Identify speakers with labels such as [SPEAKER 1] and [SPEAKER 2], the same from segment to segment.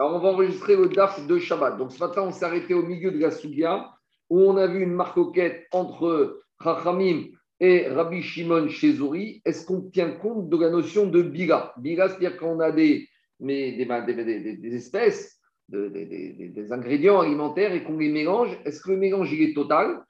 [SPEAKER 1] Alors, on va enregistrer le DAF de Shabbat. Donc, ce matin, on s'est arrêté au milieu de la Sougia, où on a vu une marcoquette entre Chachamim et Rabbi Shimon Chezouri. Est-ce qu'on tient compte de la notion de Biga Biga, c'est-à-dire qu'on a des, des, espèces, des, ingrédients alimentaires et qu'on les mélange. Est-ce que le mélange, est total?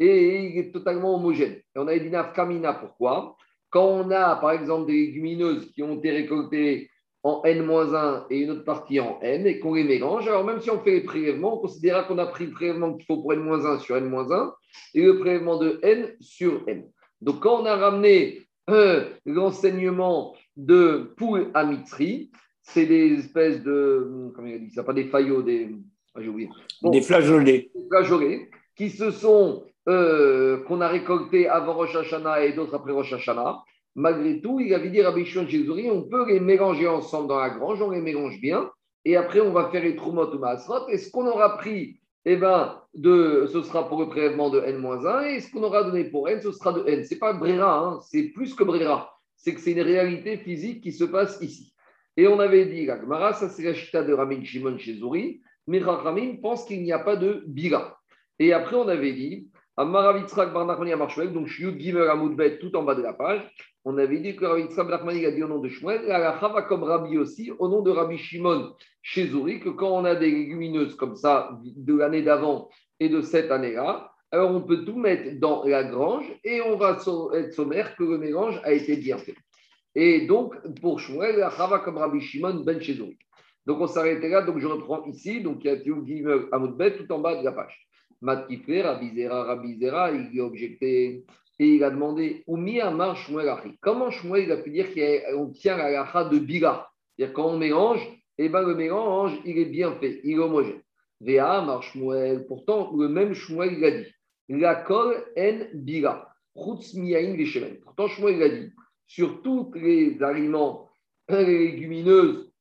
[SPEAKER 1] Et il est totalement homogène Et on a dit Kamina, pourquoi? Quand on a, par exemple, des légumineuses qui ont été récoltées en N-1 et une autre partie en N et qu'on les mélange. Alors, même si on fait les prélèvements, on considérera qu'on a pris le prélèvement qu'il faut pour N-1 sur N-1 et le prélèvement de N sur N. Donc, quand on a ramené euh, l'enseignement de poule à Mitri, c'est des espèces de. Comment il a dit ça Pas des faillots, des.
[SPEAKER 2] Ah, j'ai oublié. des flageolets.
[SPEAKER 1] Des flageolets qui se sont. Euh, qu'on a récoltés avant Rosh Hashanah et d'autres après Rosh Hashanah malgré tout, il avait dit Rabbi Shimon on peut les mélanger ensemble dans la grange, on les mélange bien, et après on va faire les trumot ou maasrot. Et ce qu'on aura pris, eh ben, de, ce sera pour le prélèvement de N-1, et ce qu'on aura donné pour N, ce sera de N. Ce n'est pas Brera, hein, c'est plus que Brera. C'est que c'est une réalité physique qui se passe ici. Et on avait dit, la ça c'est la chita de Rabbi Shimon Zouri, mais Rachamim pense qu'il n'y a pas de bira. Et après on avait dit, Amaravitzrak Barnachmani Amarshwek, donc Yud Gimer Amoudbet tout en bas de la page, on avait dit que Rabbi Tzab a dit au nom de Shmuel, et la comme Rabbi aussi, au nom de Rabbi Shimon chez Zouri, que quand on a des légumineuses comme ça, de l'année d'avant et de cette année-là, alors on peut tout mettre dans la grange et on va être sommaire que le mélange a été bien fait. Et donc, pour Shmuel, la Chava comme Rabbi Shimon ben Zouri. Donc on s'arrêtait là, donc je reprends ici, donc il y a Tiyou Amoudbet tout en bas de la page. Matkifler, Rabbi Zera, Rabbi Zera, il lui a objecté et il a demandé Shmuel Comment Shmuel a pu dire qu'on tient la lacha de Bila C'est-à-dire quand on mélange, eh ben, le mélange, il est bien fait, il est homogène. Vea Amar Shmuel, pourtant, le même Shmuel, il a dit La kol en Bila, Chutz miyain Pourtant, Shmuel, il a dit sur tous les aliments, les légumineuses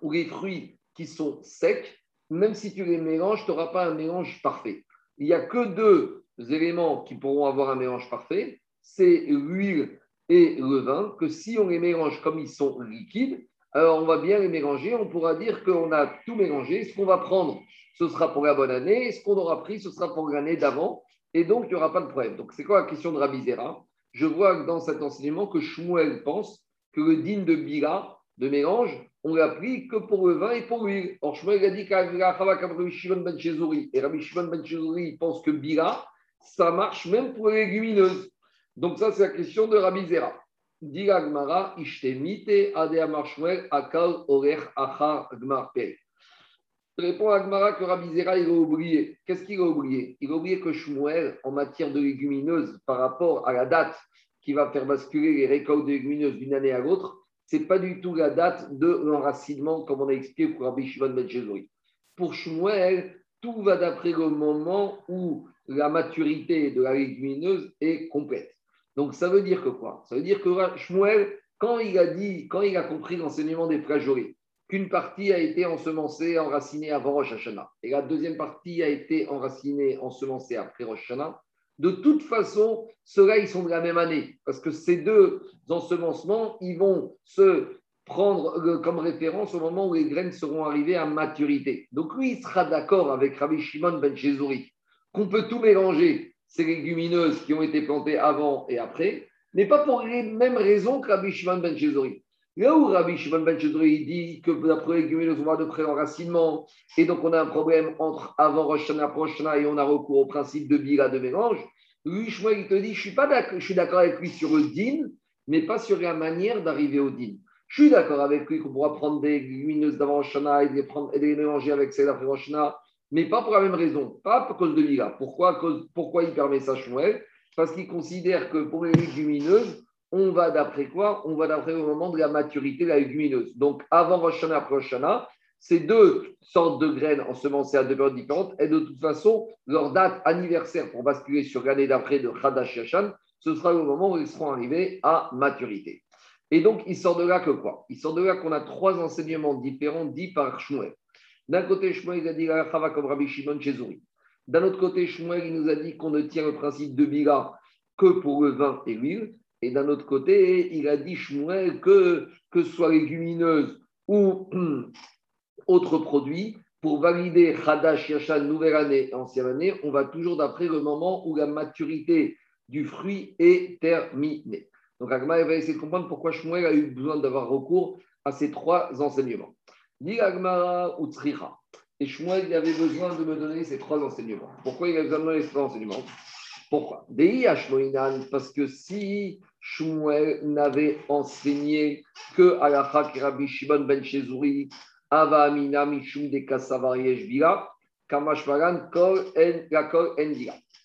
[SPEAKER 1] ou les fruits qui sont secs, même si tu les mélanges, tu n'auras pas un mélange parfait. Il n'y a que deux éléments qui pourront avoir un mélange parfait, c'est l'huile et le vin, que si on les mélange comme ils sont liquides, alors on va bien les mélanger, on pourra dire qu'on a tout mélangé. Ce qu'on va prendre, ce sera pour la bonne année, ce qu'on aura pris, ce sera pour l'année d'avant, et donc il n'y aura pas de problème. Donc c'est quoi la question de Rabizera? Je vois dans cet enseignement que Shmuel pense que le digne de Bila, de mélange, on l'a pris que pour le vin et pour l'huile. Or, Shmuel a dit Rabbi Shimon ben Et Rabbi Shimon ben pense que Bila, ça marche même pour les légumineuses. Donc ça, c'est la question de Rabbi Zera. Achar, Gmar, Répond Agmara que Rabbi Zera, il a oublié. Qu'est-ce qu'il a oublié? Il a oublié que Shmuel, en matière de légumineuses, par rapport à la date qui va faire basculer les récoltes de légumineuses d'une année à l'autre, ce n'est pas du tout la date de l'enracinement, comme on a expliqué pour Rabbi Shimon Ben Pour Shmuel, tout va d'après le moment où la maturité de la légumineuse est complète. Donc ça veut dire que quoi? Ça veut dire que Shmuel, quand il a dit, quand il a compris l'enseignement des flageolets, qu'une partie a été ensemencée, enracinée avant Rosh Hashanah, et la deuxième partie a été enracinée, ensemencée après Rosh Hashanah, de toute façon, ceux-là, ils sont de la même année, parce que ces deux ensemencements, ils vont se prendre comme référence au moment où les graines seront arrivées à maturité. Donc lui, il sera d'accord avec Rabbi Shimon ben Chezouri qu'on peut tout mélanger, ces légumineuses qui ont été plantées avant et après, mais pas pour les mêmes raisons que Rabbi Shimon ben Chezori. Là où Rabbi Shimon ben Chezori dit que la première légumineuse, va de près enracinement, et donc on a un problème entre avant Rosh Hashanah et on a recours au principe de bila de mélange, lui, il te dit, je suis d'accord, avec lui sur le din, mais pas sur la manière d'arriver au din. Je suis d'accord avec lui qu'on pourra prendre des légumineuses d'avant Rosh et les, et les mélanger avec celles d'après Rosh mais pas pour la même raison, pas à cause de l'ILA. Pourquoi, il permet ça, Shmuel? Parce qu'il considère que pour les légumineuses, on va d'après quoi? On va d'après le moment de la maturité de la légumineuse. Donc, avant Rosh Hashanah, après Rosh ces deux sortes de graines ensemencées à deux périodes différentes, et de toute façon, leur date anniversaire pour basculer sur l'année d'après de Khadash Yashan, ce sera le moment où ils seront arrivés à maturité. Et donc, il sort de là que quoi? Il sort de là qu'on a trois enseignements différents dits par Shmuel. D'un côté, Shmuel a dit la chava comme Rabbi Shimon Chezouri. D'un autre côté, Shmuel il nous a dit qu'on ne tient le principe de Bila que pour le vin et l'huile. Et d'un autre côté, il a dit Shmuel que, que ce soit légumineuse ou, autre produit, pour valider Hadash Yashan, nouvelle année, ancienne année, on va toujours d'après le moment où la maturité du fruit est terminée. Donc Agma va essayer de comprendre pourquoi Shmuel a eu besoin d'avoir recours à ces trois enseignements. Dit Agmara Et Shmuel il avait besoin de me donner ces trois enseignements. Pourquoi il a besoin de me donner ces trois enseignements? Pourquoi? Parce que si Shmuel n'avait enseigné que Alacha Rabbi Shimon ben Shezuri, Ava Amina Mishum de Bila, Kamashmaran Kol En Kol En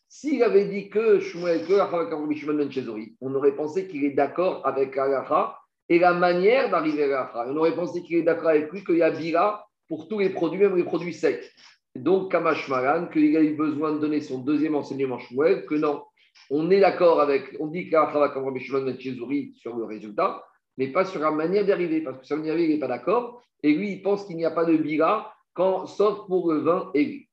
[SPEAKER 1] S'il avait dit que Shmuel, que Rabbi Shimon ben Shezuri, on aurait pensé qu'il est d'accord avec Alacha et la manière d'arriver à Alacha. On aurait pensé qu'il est d'accord avec lui qu'il y a Bila pour tous les produits, même les produits secs. Donc, Kamashmaran, qu'il a eu besoin de donner son deuxième enseignement Shmuel, que non, on est d'accord avec, on dit qu'Alacha va comme Rabbi Shimon ben Shezuri sur le résultat, mais pas sur la manière d'arriver, parce que y arrive, il n'est pas d'accord, et lui, il pense qu'il n'y a pas de bira, sauf pour le vin et lui.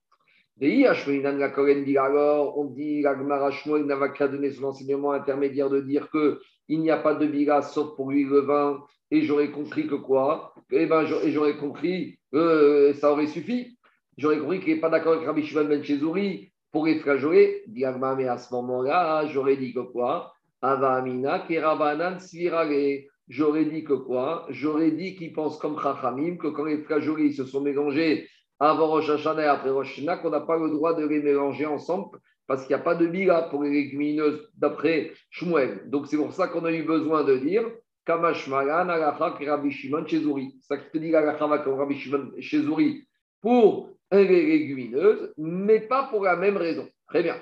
[SPEAKER 1] Alors, on dit, il n'a qu'à donner son enseignement intermédiaire de dire qu'il n'y a pas de bira, sauf pour lui le vin, et j'aurais compris que quoi? Eh bien, j'aurais compris que ça aurait suffi. J'aurais compris qu'il n'est pas d'accord avec Rabbi Shimon Ben Chezouri pour les flageoler. Dit mais à ce moment-là, j'aurais dit que quoi? Ava Amina, Kerabanan, Svirale j'aurais dit que quoi? J'aurais dit qu'ils pensent comme Chachamim, que quand les flageolets se sont mélangés avant Rosh Hashanah et après Rosh Hashanah, qu'on n'a pas le droit de les mélanger ensemble parce qu'il n'y a pas de bila pour les légumineuses d'après Shmuel. Donc c'est pour ça qu'on a eu besoin de dire Kamashmalan, Alacha, Rabbi Shimon, Chezuri. Ça te dit Alacha, Rabbi Shimon, Chezuri pour les légumineuses, mais pas pour la même raison. Très bien.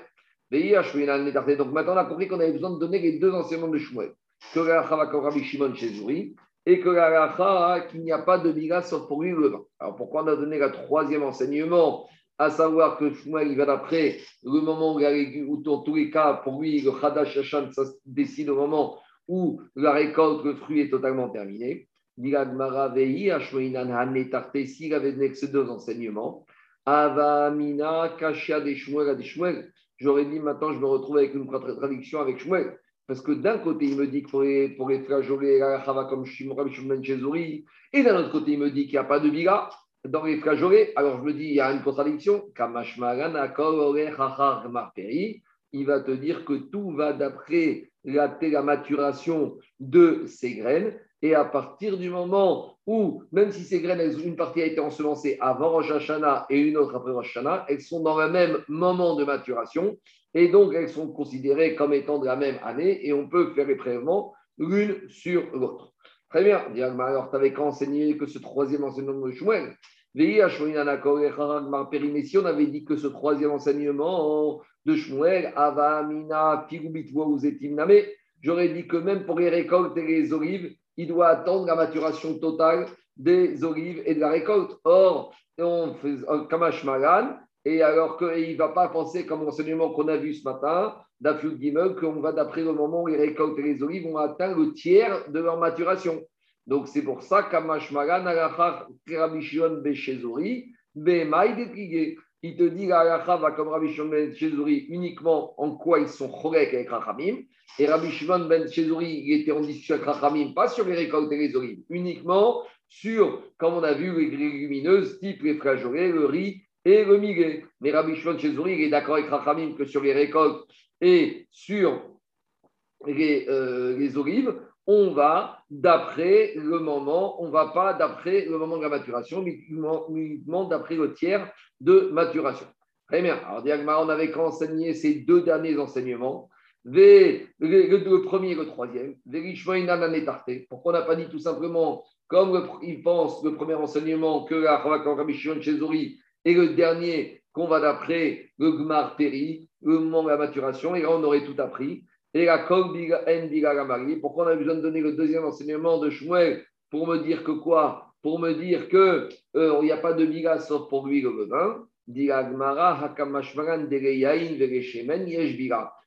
[SPEAKER 1] Donc maintenant, on a compris qu'on avait besoin de donner les deux enseignements de Shmuel que Rabbi Shimon chez Zuri, et que la qu'il n'y a pas de biga sauf pour lui le vin. Alors pourquoi on a donné le troisième enseignement à savoir que Shmuel, il va d'après le moment où, ou dans tous les cas, pour lui, le Khadash Hashan, ça se décide au moment où la récolte, le fruit est totalement terminé. S'il avait donné ces deux enseignements, Avamina, Kashia des Shmuel, des Shmuel, j'aurais dit maintenant je me retrouve avec une traduction avec Shmuel. Parce que d'un côté, il me dit que pour les, pour les flageolets, comme Shimon Chezouri, et d'un autre côté, il me dit qu'il n'y a pas de biga dans les flageolets. Alors je me dis, il y a une contradiction. Il va te dire que tout va d'après la, la maturation de ces graines. Et à partir du moment où, même si ces graines, une partie a été ensemencée avant Rosh Hashanah et une autre après Rosh Hashanah, elles sont dans le même moment de maturation. Et donc, elles sont considérées comme étant de la même année et on peut faire les prélèvements l'une sur l'autre. Très bien. Alors, tu avais qu'à enseigner que ce troisième enseignement de Shmuel. Si on avait dit que ce troisième enseignement de Shmuel, Avamina, j'aurais dit que même pour les récoltes et les olives, il doit attendre la maturation totale des olives et de la récolte. Or, on fait Kamash Malan, et alors qu'il ne va pas penser comme l'enseignement qu'on a vu ce matin, d'Afud Gimel, qu'on va d'après le moment où les récoltes et les olives vont atteindre le tiers de leur maturation. Donc c'est pour ça qu'Amashmagan, Rabishon Beshezori, Bemaï Il te dit l'alacha va comme Rabbi Shimon ben Chezouri uniquement en quoi ils sont chorek avec Rachamim. Et Rabbi Shimon ben Chezouri, il était en discussion avec Rachamim, pas sur les récoltes et les olives, uniquement sur, comme on a vu, les légumineuses, type les flageolets, le riz et le miguet. Mais Rabbi Shimon Chezouri, il est d'accord avec Rachamim que sur les récoltes et sur les, euh, olives, on va d'après le moment, on ne va pas d'après le moment de la maturation, mais uniquement d'après le tiers de maturation. Très bien. Alors, Diagma, on avait enseigné ces deux derniers enseignements. Le, le, premier et le troisième. Pourquoi on n'a pas dit tout simplement, comme il pense, le premier enseignement, que la Rabbi Shimon Chezouri et le dernier qu'on va d'après le Gmar Peri, le moment de la maturation, et là on aurait tout appris. Et la Pourquoi on a besoin de donner le deuxième enseignement de Shmuel pour me dire que quoi? Pour me dire qu'il euh, n'y a pas de biga sauf pour lui le vin.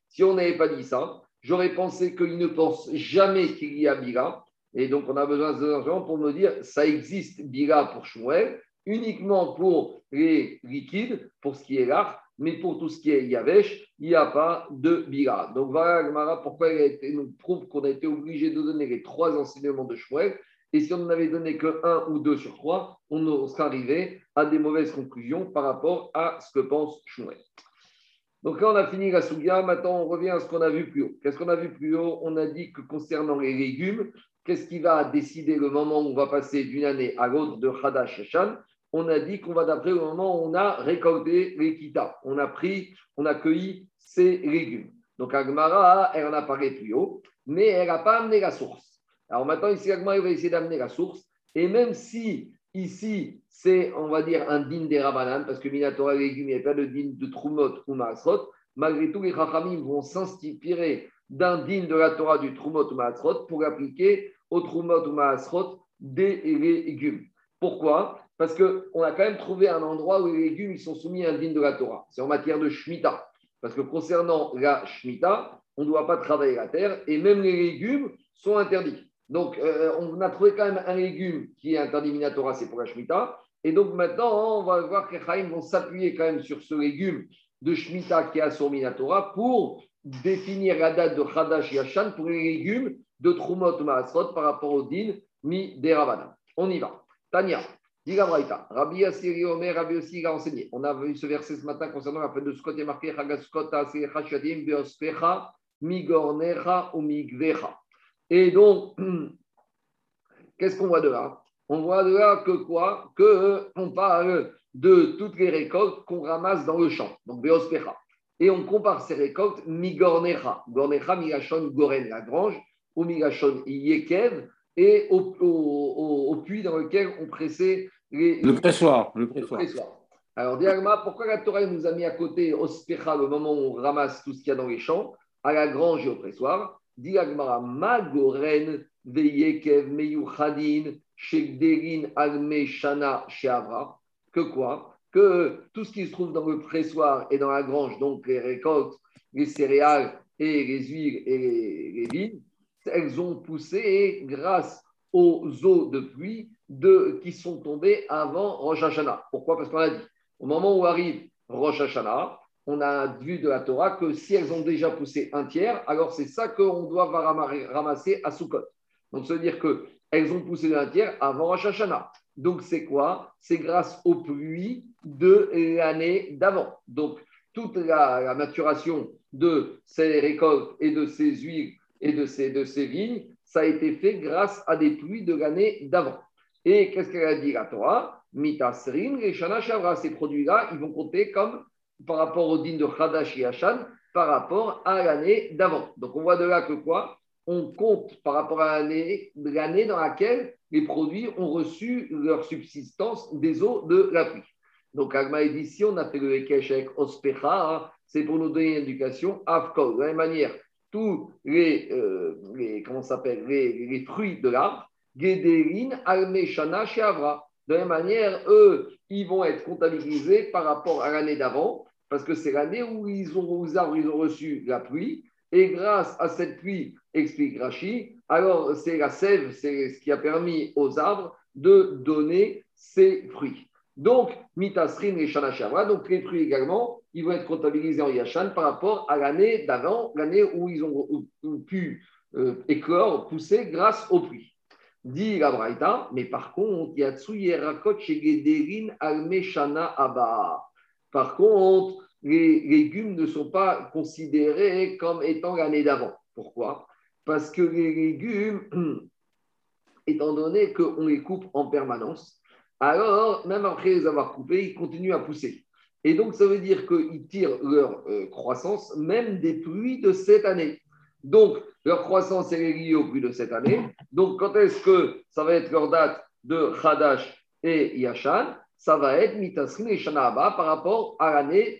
[SPEAKER 1] Si on n'avait pas dit ça, j'aurais pensé qu'il ne pense jamais qu'il y a biga. Et donc, on a besoin de ce pour me dire ça existe biga pour Shmuel, uniquement pour les liquides, pour ce qui est l'art, mais pour tout ce qui est Yavesh, il n'y a pas de Bira. Donc voilà, Gmara, pourquoi elle nous prouve qu'on a été obligé de donner les trois enseignements de Shmuel. Et si on n'en avait donné que un ou deux sur trois, on serait arrivé à des mauvaises conclusions par rapport à ce que pense Shmuel. Donc là, on a fini la Sougia. Maintenant, on revient à ce qu'on a vu plus haut. Qu'est-ce qu'on a vu plus haut? On a dit que concernant les légumes, qu'est-ce qui va décider le moment où on va passer d'une année à l'autre de Hadash Shechan On a dit qu'on va d'après le moment où on a récolté les. On a pris, on a cueilli ces légumes. Donc Agmara, elle en a parlé plus haut, mais elle n'a pas amené la source. Alors maintenant, ici, Agmara va essayer d'amener la source. Et même si ici, c'est, on va dire, un din des Rabanan, parce que Minatora légumes, il n'y a pas de din de Trumot ou Maasrot, malgré tout, les Chachamim vont s'inspirer d'un din de la Torah du Trumot ou Maasrot pour appliquer au Trumot ou Maasrot des légumes. Pourquoi? Parce qu'on a quand même trouvé un endroit où les légumes ils sont soumis à un din de la Torah. C'est en matière de Shemitah. Parce que concernant la Shemitah, on ne doit pas travailler la terre et même les légumes sont interdits. Donc, euh, on a trouvé quand même un légume qui est interdit Minatora, c'est pour la Shemitah. Et donc maintenant, on va voir que les Chaim vont s'appuyer quand même sur ce légume de Shemitah qui est sur Minatora pour définir la date de Hadash Yashan pour les légumes de Trumot Maasrot par rapport au din mi. On y va. Tania, Diga Rabbi Yassiri Omer, Rabbi aussi a enseigné. On a vu ce verset ce matin concernant la fête de Scott marqué Chagaskot, Asecha, Shadim, Beospecha, Migornecha ou Migvecha. Et donc, qu'est-ce qu'on voit de là? On voit de là que quoi? Que parle de toutes les récoltes qu'on ramasse dans le champ, donc Beospecha. Et on compare ces récoltes Migornecha. Gornecha, Migashon, Goren, la grange, ou Migashon, Yekev, et au, au, puits dans lequel on pressait les.
[SPEAKER 2] Le pressoir. Le pressoir.
[SPEAKER 1] Alors, Diagma, pourquoi la Torah nous a mis à côté Ospecha, le moment où on ramasse tout ce qu'il y a dans les champs, à la grange et au pressoir? Diagmara, Magoren, Veyekev, Meyuchadin, Shekderin, Alme, Shana, Sheavra. Que quoi? Que tout ce qui se trouve dans le pressoir et dans la grange, donc les récoltes, les céréales et les huiles et les, vignes, elles ont poussé grâce aux eaux de pluie de, qui sont tombées avant Rosh Hashanah. Pourquoi? Parce qu'on a dit, au moment où arrive Rosh Hashanah, on a vu de la Torah que si elles ont déjà poussé un tiers, alors c'est ça qu'on doit ramasser à Sukkot. Donc, ça veut dire qu'elles ont poussé un tiers avant Rosh Hashanah. Donc, c'est quoi? C'est grâce aux pluies de l'année d'avant. Donc, toute la, maturation de ces récoltes et de ces huiles et de ces, de ces vignes, ça a été fait grâce à des pluies de l'année d'avant. Et qu'est-ce qu'elle a dit la Torah? Mitasrin, et Shana Shavra, ces produits-là, ils vont compter comme par rapport au din de Hadash et Hashan par rapport à l'année d'avant. Donc on voit de là que quoi? On compte par rapport à l'année dans laquelle les produits ont reçu leur subsistance des eaux de la pluie. Donc Agma dit si on a fait le Ekeshek Ospecha, hein, c'est pour nous donner une éducation Afkol. De la même manière, tous les, euh, comment s'appelle les, fruits de l'arbre, Gederin, Almeshana, Sheavra. De la manière, eux, ils vont être comptabilisés par rapport à l'année d'avant parce que c'est l'année où ils ont, arbres, ils ont reçu la pluie, et grâce à cette pluie, explique Rashi, alors c'est la sève, c'est ce qui a permis aux arbres de donner ses fruits. Donc, mitasrin et shana donc les fruits également, ils vont être comptabilisés en yashan par rapport à l'année d'avant, l'année où ils ont, pu euh, éclore, pousser grâce aux pluies. Dit la Braïta, mais par contre, Almeshana Abba. Par contre, les légumes ne sont pas considérés comme étant l'année d'avant. Pourquoi? Parce que les légumes, étant donné qu'on les coupe en permanence, alors même après les avoir coupés, ils continuent à pousser. Et donc, ça veut dire qu'ils tirent leur euh, croissance même des pluies de cette année. Donc, leur croissance est liée aux pluies de cette année. Donc, quand est-ce que ça va être leur date de Hadash et Yashan? Ça va être Mitasrin et Shana par rapport à l'année,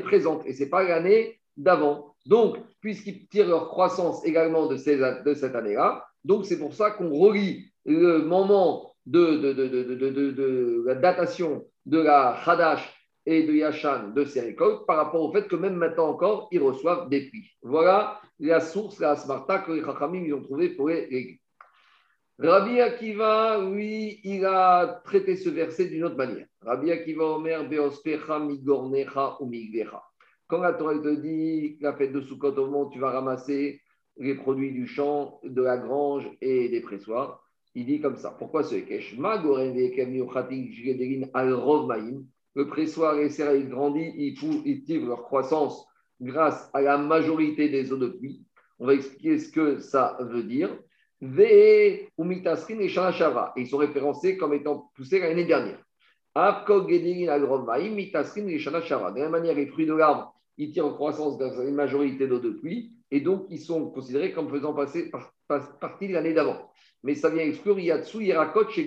[SPEAKER 1] présente. Et ce n'est pas l'année d'avant. Donc, puisqu'ils tirent leur croissance également de, ces, de cette année-là, donc c'est pour ça qu'on relie le moment de, de, de, la datation de la Hadash et de Yashan de ces récoltes par rapport au fait que même maintenant encore, ils reçoivent des prix. Voilà la source, la Smarta que les Chachamim ont trouvé pour les Rabbi Akiva, lui, il a traité ce verset d'une autre manière. Rabbi Akiva Omer, Beospecha, Migornecha ou Migvecha. Quand la Torah te dit la fête de Sukkot, au moment où tu vas ramasser les produits du champ, de la grange et des pressoirs, Il dit comme ça. Pourquoi ce Hekesh Le pressoir et il grandit, ils tirent leur croissance grâce à la majorité des eaux de pluie. On va expliquer ce que ça veut dire. Ve umitasrin et Ils sont référencés comme étant poussés l'année dernière. De la même manière, les fruits de l'arbre, ils tirent en croissance dans une majorité d'eau de pluie et donc ils sont considérés comme faisant passer partie de l'année d'avant. Mais ça vient exclure Yatsu, Yerakot, chez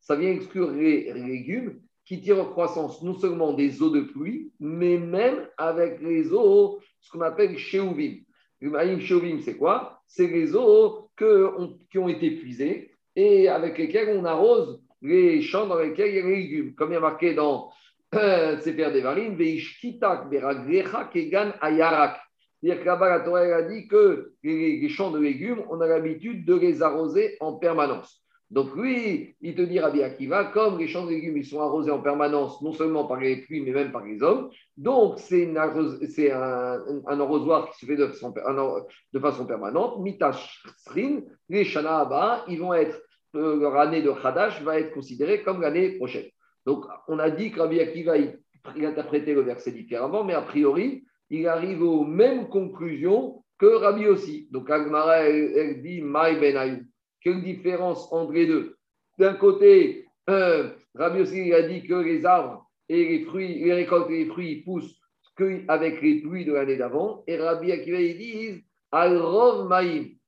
[SPEAKER 1] ça vient exclure les légumes qui tirent en croissance non seulement des eaux de pluie, mais même avec les eaux, ce qu'on appelle Sheuvim. Sheuvim, c'est quoi? C'est les eaux qui ont été puisées et avec lesquelles on arrose les champs dans lesquels il y a les légumes. Comme il y a marqué dans euh, Sefer Devarim, Veishkitak Beragrecha Kegan Ayarak. C'est-à-dire que la Torah a dit que les, champs de légumes, on a l'habitude de les arroser en permanence. Donc lui, il te dit Rabbi Akiva, comme les champs de légumes, ils sont arrosés en permanence, non seulement par les pluies, mais même par les hommes, donc c'est un, arrosoir qui se fait de façon, permanente. Mitashrin, les Shana ils vont être leur année de Hadash va être considérée comme l'année prochaine. Donc, on a dit que Rabbi Akiva, il, interprétait le verset différemment, mais a priori, il arrive aux mêmes conclusions que Rabbi aussi. Donc, Agmara, dit Maï Ben Quelle différence entre les deux? D'un côté, euh, Rabbi a dit que les arbres et les fruits, les récoltes et les fruits poussent qu'avec les pluies de l'année d'avant. Et Rabbi Akiva, il dit Al-Rov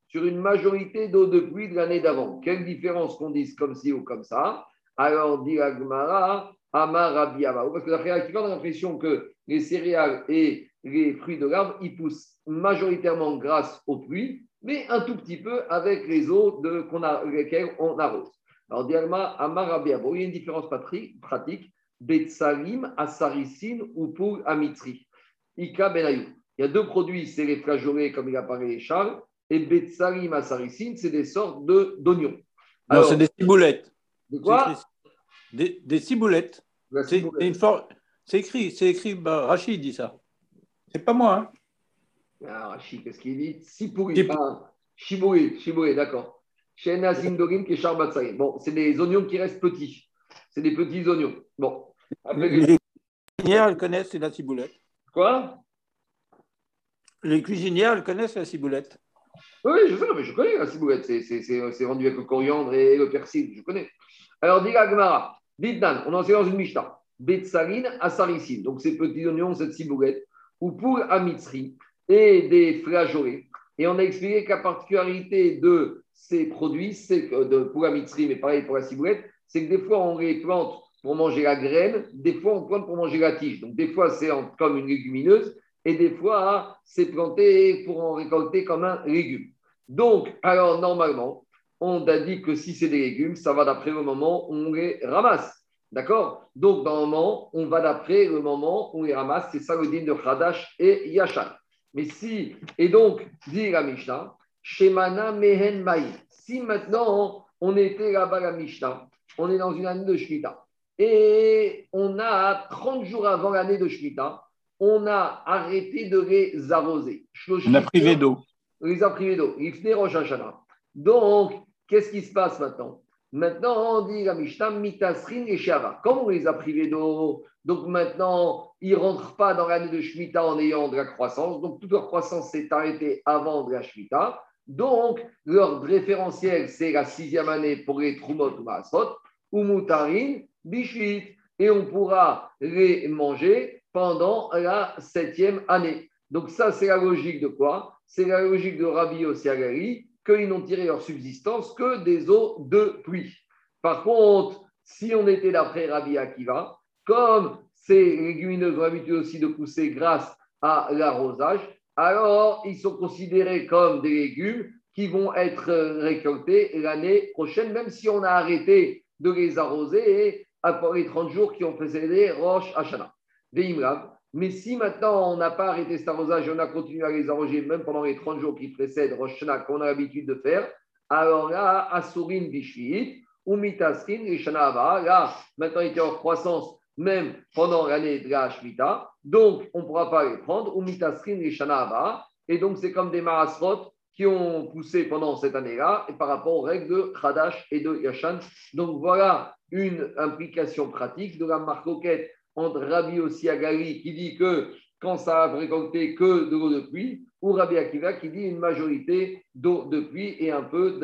[SPEAKER 1] sur une majorité d'eau de pluie de l'année d'avant. Quelle différence qu'on dise comme ci ou comme ça? Alors, dit Agmara, Amar Rabbi Parce que d'après Akiva, on a l'impression que les céréales et les fruits de l'arbre, ils poussent majoritairement grâce aux pluies, mais un tout petit peu avec les eaux de, qu'on a, lesquelles on arrose. Alors, dit Amar Rabbi il y a une différence pratique. Betsalim, Asaricine ou pour Amitri. Ika Benayou. Il y a deux produits, c'est les flageolets, comme il a parlé Charles, et Betsarim Asarissine, c'est des sortes d'oignons.
[SPEAKER 2] Non, c'est des ciboulettes.
[SPEAKER 1] De quoi
[SPEAKER 2] des, des, ciboulettes. C'est écrit, c'est écrit, bah, Rachid dit ça. C'est pas moi. Hein.
[SPEAKER 1] Ah, Rachid, qu'est-ce qu'il dit? Sipouri. Ah, Chibouri, Chibouri, d'accord. Bon, c'est des oignons qui restent petits. C'est des petits oignons. Bon.
[SPEAKER 2] les cuisinières, elles connaissent la ciboulette.
[SPEAKER 1] Quoi?
[SPEAKER 2] Les cuisinières, elles connaissent la ciboulette.
[SPEAKER 1] Oui, je sais, mais je connais la ciboulette. C'est rendu avec le coriandre et le persil. Je connais. Alors, dit Gmara, Bitnan, on en sait dans une Mishnah. Betsaline, Asaricine. Donc, ces petits oignons, cette ciboulette. Ou pour Amitri et des flageolets. Et on a expliqué que la particularité de ces produits, c'est pour la mais pareil pour la ciboulette, c'est que des fois, on les plante pour manger la graine, des fois, on plante pour manger la tige. Donc, des fois, c'est comme une légumineuse, et des fois, c'est planté pour en récolter comme un légume. Donc, alors normalement, on a dit que si c'est des légumes, ça va d'après le moment où on les ramasse. D'accord? Donc, normalement, on va d'après le moment où on les ramasse. C'est ça le digne de Khadash et Yachan. Mais si, et donc, dit la Mishnah, Shemana Mehen Maï. Si maintenant, on était là-bas la Mishnah, on est dans une année de Shemitah, et on a 30 jours avant l'année de Shemitah, on a arrêté de les arroser.
[SPEAKER 2] On a privé d'eau.
[SPEAKER 1] On les a privés d'eau. Donc, qu'est-ce qui se passe maintenant? Maintenant, on dit la Mishnah, mitasrin et shava. Comme on les a privés d'eau, donc maintenant, ils ne rentrent pas dans l'année de Shemitah en ayant de la croissance. Donc, toute leur croissance s'est arrêtée avant de la Shemitah. Donc, leur référentiel, c'est la sixième année pour les Trumot ou Maasot, ou Mutarin, Bishvit. Et on pourra les manger pendant la septième année. Donc ça, c'est la logique de quoi? C'est la logique de Rabbi Osiagari, qu'ils n'ont tiré leur subsistance que des eaux de pluie. Par contre, si on était d'après Rabbi Akiva, comme ces légumineuses ont l'habitude aussi de pousser grâce à l'arrosage, alors ils sont considérés comme des légumes qui vont être récoltés l'année prochaine, même si on a arrêté de les arroser après les 30 jours qui ont précédé Roche Hashanah. Mais si maintenant on n'a pas arrêté cet arrosage et on a continué à les arroser même pendant les 30 jours qui précèdent Rosh Hashanah qu'on a l'habitude de faire, alors là, Asurin Bishvit, ou Mitaskin, là, maintenant il était en croissance même pendant l'année de la donc on ne pourra pas les prendre, ou Mitaskin, et donc c'est comme des marasrot qui ont poussé pendant cette année-là et par rapport aux règles de Khadash et de Yashan. Donc voilà une implication pratique de la marcoquette entre Rabbi Agali qui dit que quand ça a récolté que de l'eau de pluie, ou Rabbi Akiva qui dit une majorité d'eau de pluie et un peu,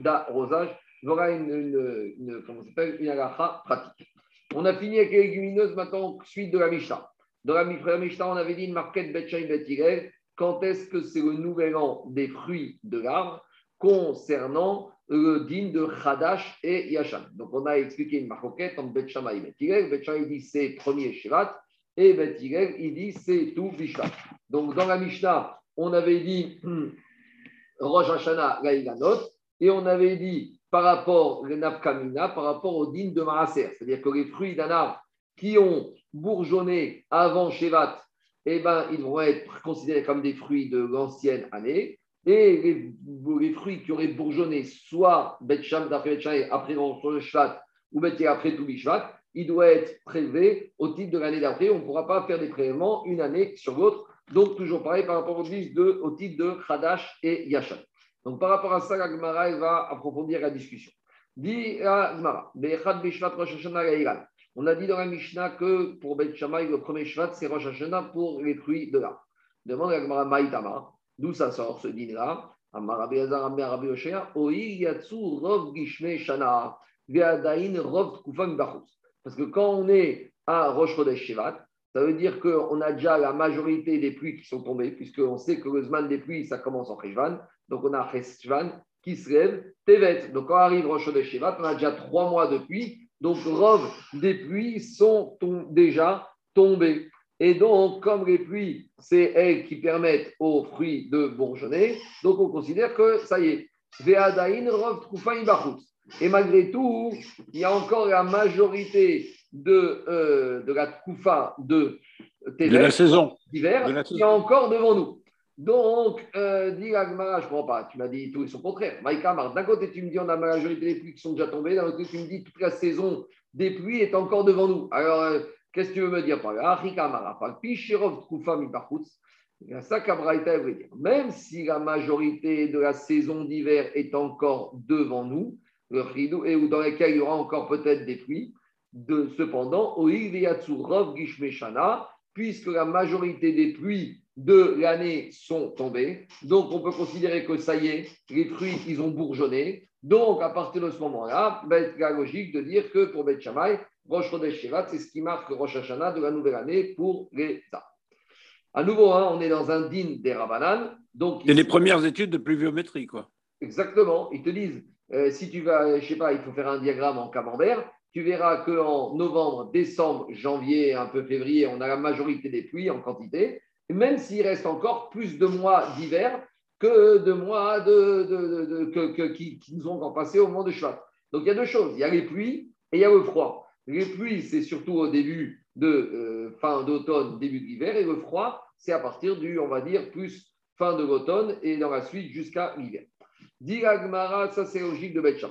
[SPEAKER 1] d'arrosage. Voilà une, une, une, comment une pratique. On a fini avec les légumineuses, maintenant, suite de la Mishnah. Dans la Mishnah, on avait dit une marquette Betchaï Betirel. Quand est-ce que c'est le nouvel an des fruits de l'arbre? Concernant le din de Khadash et Yashan Donc, on a expliqué une marquette entre Betchama et Betirel. Betchama, il dit c'est premier Shirat et Betirel, il dit c'est tout Bishvat. Donc, dans la Mishnah, on avait dit Rosh Hashanah, Gaïganot, et on avait dit par rapport au Nafkamina, par rapport au din de Maaser. C'est-à-dire que les fruits d'un arbre qui ont bourgeonné avant Shevat, eh ben, ils vont être considérés comme des fruits de l'ancienne année. Et les, fruits qui auraient bourgeonné, soit Betcham d'après après Shevat, ou Bet après tout Bishvat, ils doivent être prélevés au titre de l'année d'après. On ne pourra pas faire des prélèvements une année sur l'autre. Donc, toujours pareil par rapport au, de, au titre de Khadash et Yashan. Donc, par rapport à ça, la Gemara, va approfondir la discussion. Dit la Gemara, on a dit dans la Mishnah que pour Beth Shammai, le premier Shvat, c'est Rosh Hashanah pour les fruits de l'arbre. Demande à Gemara Maïtama, d'où ça sort ce Bachus. Parce que quand on est à Rosh Chodesh Shivat, ça veut dire qu'on a déjà la majorité des pluies qui sont tombées, puisqu'on sait que le Zman des pluies, ça commence en Cheshvan. Donc, on a Cheshvan qui se lève, Tevet. Donc, quand arrive Rosh de Shivat, on a déjà trois mois de pluie. Donc, Rov des pluies sont déjà tombées. Et donc, comme les pluies, c'est elles qui permettent aux fruits de bourgeonner, donc on considère que ça y est. Et malgré tout, il y a encore la majorité de, euh, de la Koufa de,
[SPEAKER 2] de la saison
[SPEAKER 1] d'hiver qui est encore devant nous. Donc, euh, dit Agmara, je ne comprends pas, tu m'as dit tout et son contraire. Maïkamar, d'un côté, tu me dis on a la majorité des pluies qui sont déjà tombées, d'un autre côté, tu me dis toute la saison des pluies est encore devant nous. Alors, euh, qu'est-ce que tu veux me dire par là? Ça veut dire. Même si la majorité de la saison d'hiver est encore devant nous, le et ou dans laquelle il y aura encore peut-être des pluies, de, cependant, puisque la majorité des pluies de l'année sont tombées. Donc, on peut considérer que ça y est, les fruits, ils ont bourgeonné. Donc, à partir de ce moment-là, ben, la logique de dire que pour Shammai, Rosh Chodesh c'est ce qui marque Rosh Hashanah de la nouvelle année pour les arbres. À nouveau, hein, on est dans un din des Rabanan.
[SPEAKER 2] Donc, C'est les premières études de pluviométrie, quoi.
[SPEAKER 1] Exactement. Ils te disent, euh, si tu vas, je sais pas, il faut faire un diagramme en camembert, tu verras qu'en novembre, décembre, janvier, un peu février, on a la majorité des pluies en quantité même s'il reste encore plus de mois d'hiver que de mois de, qui, nous ont passé au moment de Shvat. Donc il y a deux choses, il y a les pluies et il y a le froid. Les pluies, c'est surtout au début de euh, fin d'automne, début de l'hiver, et le froid, c'est à partir du, on va dire, plus fin de l'automne et dans la suite jusqu'à l'hiver. Dit ça c'est logique de Beth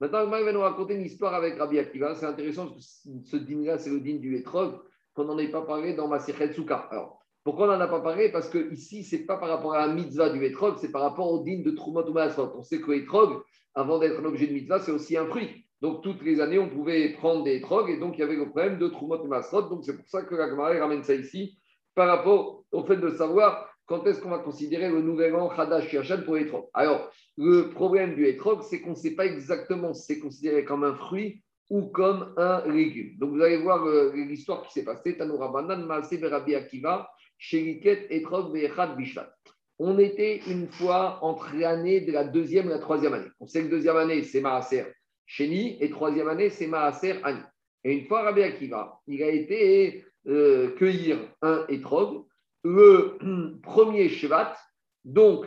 [SPEAKER 1] Maintenant, Agmara va nous raconter une histoire avec Rabbi Akiva. C'est intéressant parce que ce dîner-là, c'est le dîner du Etrog, qu'on n'en ait pas parlé dans ma Souka. Alors, pourquoi on n'en a pas parlé? Parce que ici, ce n'est pas par rapport à la mitzvah du etrog, c'est par rapport au din de Trumot ou On sait que l'étrog, avant d'être un objet de mitzvah, c'est aussi un fruit. Donc, toutes les années, on pouvait prendre des étrogues et donc il y avait le problème de Trumot ou Donc, c'est pour ça que la Gemara ramène ça ici par rapport au fait de savoir quand est-ce qu'on va considérer le nouvel an Hadash Yachan pour l'étrog. Alors, le problème du étrog, c'est qu'on ne sait pas exactement si c'est considéré comme un fruit ou comme un légume. Donc, vous allez voir euh, l'histoire qui s'est passée. Tanoura Banan, Berabi Akiva. On était une fois entre l'année de la deuxième et la troisième année. On sait que deuxième année, c'est Maaser Sheni et troisième année, c'est Maaser Ani. Et une fois Rabbi Akiva, il a été euh, cueillir un étrog, le premier Shevat, donc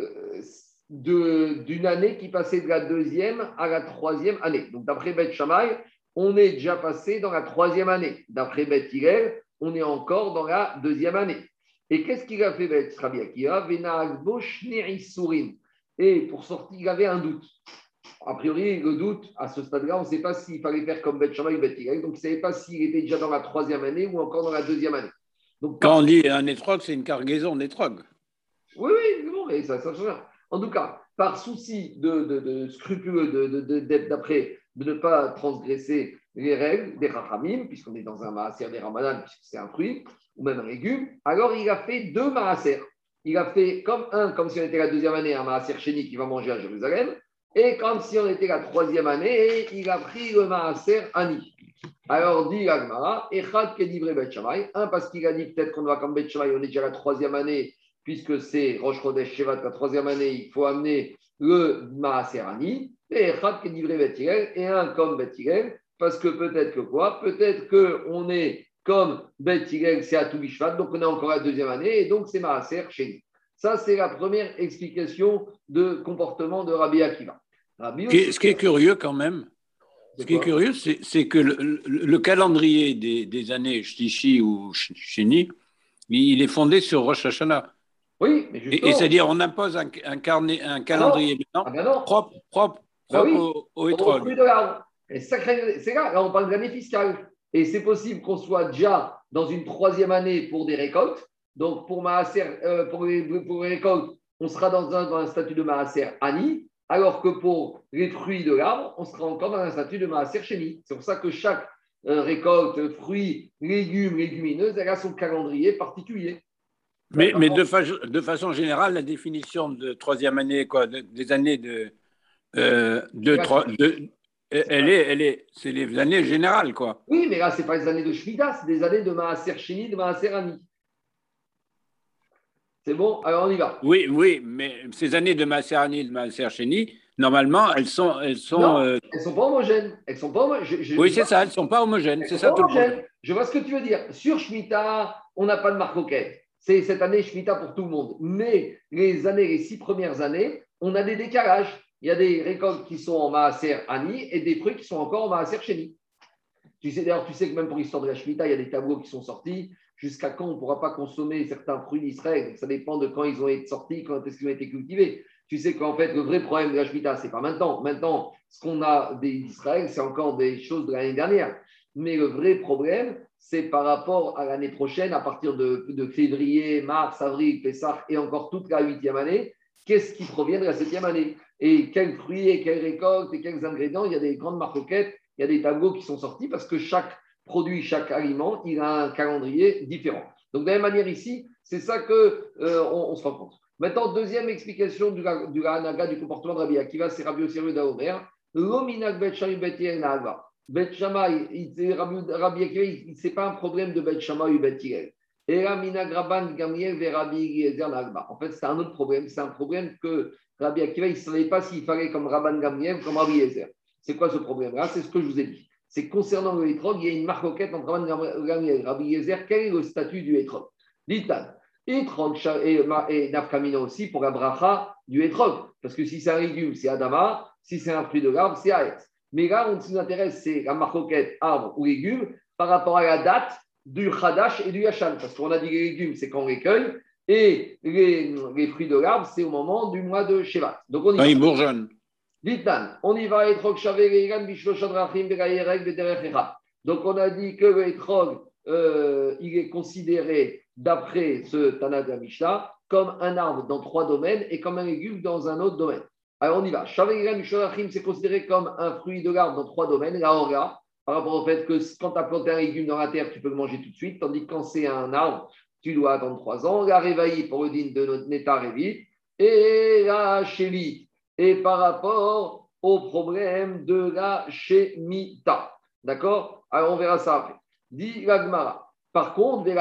[SPEAKER 1] euh, d'une année qui passait de la deuxième à la troisième année. Donc d'après Beth Shammai, on est déjà passé dans la troisième année. D'après Beth Hillel, on est encore dans la deuxième année. Et qu'est-ce qu'il a fait Rabbi Akiva? Et pour sortir, il avait un doute. A priori, le doute, à ce stade-là, on ne sait pas s'il fallait faire comme Bet Shammai ou Bet Donc, il ne savait pas s'il était déjà dans la troisième année ou encore dans la deuxième année.
[SPEAKER 2] Donc, Quand on dit un étrog, c'est une cargaison d'étrog.
[SPEAKER 1] Oui, oui, bon, et ça, ça change rien. En tout cas, par souci de, de, scrupuleux d'après, de, ne pas transgresser les règles des rachamim, puisqu'on est dans un maaser des ramadan, puisque c'est un fruit, ou même un légume, alors il a fait deux maaser. Il a fait comme un, comme si on était la deuxième année, un maaser chéni qui va manger à Jérusalem, et comme si on était la troisième année, il a pris le maaser ani. Alors dit Agmara, Echad Kedibre Bet un parce qu'il a dit peut-être qu'on va comme Bet on est déjà la troisième année, puisque c'est Rosh Chodesh Shevat, la troisième année, il faut amener le Maaser Ani, et Echad Kedibre Bet et un comme Bet parce que peut-être que quoi? Peut-être qu'on est comme Bet c'est à donc on est encore la deuxième année, et donc c'est Maaser chez. Ça, c'est la première explication de comportement de Rabbi Akiva.
[SPEAKER 2] Ce qui est curieux quand même, ce qui est curieux, c'est que le, calendrier des, années Shtishi ou Shini, il est fondé sur Rosh Hashanah.
[SPEAKER 1] Oui, mais
[SPEAKER 2] Et, c'est-à-dire, on impose un, un, carnet, un calendrier
[SPEAKER 1] ah ben propre,
[SPEAKER 2] propre, bah propre au,
[SPEAKER 1] au C'est là, là, on parle d'année fiscale. Et c'est possible qu'on soit déjà dans une troisième année pour des récoltes. Donc, pour, Maaser, euh, pour, les, pour les récoltes, on sera dans un, dans un statut de Maaser Ani alors que pour les fruits de l'arbre, on sera encore dans un statut de Maaser. C'est pour ça que chaque euh, récolte, fruits, légumes, légumineuses, elle a son calendrier particulier.
[SPEAKER 2] Mais, mais de, de, façon générale, la définition de troisième année, quoi, des années de, euh, de, elle est, elle est, c'est les années générales, quoi.
[SPEAKER 1] Oui, mais là, c'est pas les années de Shmida, c'est des années de Maaser Sheni, de Maaser Ani. C'est bon? Alors on y va.
[SPEAKER 2] Oui, oui, mais ces années de Masserani et de Massercheni, normalement, elles sont. Elles sont,
[SPEAKER 1] non, euh, elles sont pas homogènes. Elles sont pas
[SPEAKER 2] oui, c'est ça, elles ne sont pas homogènes. C'est ça tout
[SPEAKER 1] le Je vois ce que tu veux dire. Sur Shemitah, on n'a pas de marque C'est cette année Shemitah pour tout le monde. Mais les années, les six premières années, on a des décalages. Il y a des récoltes qui sont en Maaser Ani et des fruits qui sont encore en Maaser. Tu sais, d'ailleurs, tu sais que même pour l'histoire de la Shemitah, il y a des tableaux qui sont sortis jusqu'à quand on ne pourra pas consommer certains fruits d'Israël? Ça dépend de quand ils ont été sortis, quand est-ce qu'ils ont été cultivés. Tu sais qu'en fait, le vrai problème de la Shemitah, ce n'est pas maintenant. Maintenant, ce qu'on a d'Israël, c'est encore des choses de l'année dernière. Mais le vrai problème, c'est par rapport à l'année prochaine, à partir de, février, mars, avril, Pessah et encore toute la huitième année, qu'est-ce qui provient de la septième année? Et quels fruits et quelles récoltes et quels ingrédients? Il y a des grandes marquettes, il y a des tableaux qui sont sortis parce que chaque produit chaque aliment, il a un calendrier différent. Donc, de la même manière ici, c'est ça qu'on euh, on, se rend compte. Maintenant, deuxième explication du, du du comportement de Rabbi Akiva, c'est Rabbi Ossirud d'Aomer. L'ominag bet bet Bet Rabbi Akiva, ce n'est pas un problème de bet ou Et là, minag Rabban Gamliel ve Rabbi En fait, c'est un autre problème. C'est un problème que Rabbi Akiva, il ne savait pas s'il fallait comme Rabban Gamliel comme Rabbi Eliezer. C'est quoi ce problème-là? C'est ce que je vous ai dit c'est concernant le hétrog, il y a une marque entre Rabban et Rabbi Yezer. Quel est le statut du hétrog? L'Itan. Hétrog et Nafkamina aussi pour la bracha du hétrog. Parce que si c'est un légume, c'est Adama. Si c'est un fruit de l'arbre, c'est Aetz. Mais là, on nous intéresse, c'est la marcoquette arbre ou légume par rapport à la date du Khadash et du Yachan. Parce qu'on a dit les légumes, c'est quand on les cueille. Et les, fruits de l'arbre, c'est au moment du mois de Shevat.
[SPEAKER 2] Donc on y bourgeonne
[SPEAKER 1] on y va, Donc on a dit que le euh, il est considéré, d'après ce Tana de Mishnah, comme un arbre dans trois domaines et comme un légume dans un autre domaine. Alors on y va. c'est considéré comme un fruit de l'arbre dans trois domaines. La orga, par rapport au fait que quand tu as planté un légume dans la terre, tu peux le manger tout de suite, tandis que quand c'est un arbre, tu dois attendre trois ans. La réveillée pour le din de notre Neta Et la chélie, et par rapport au problème de la Shemitah. D'accord? Alors on verra ça après. Dit Gagmara. Par contre, mais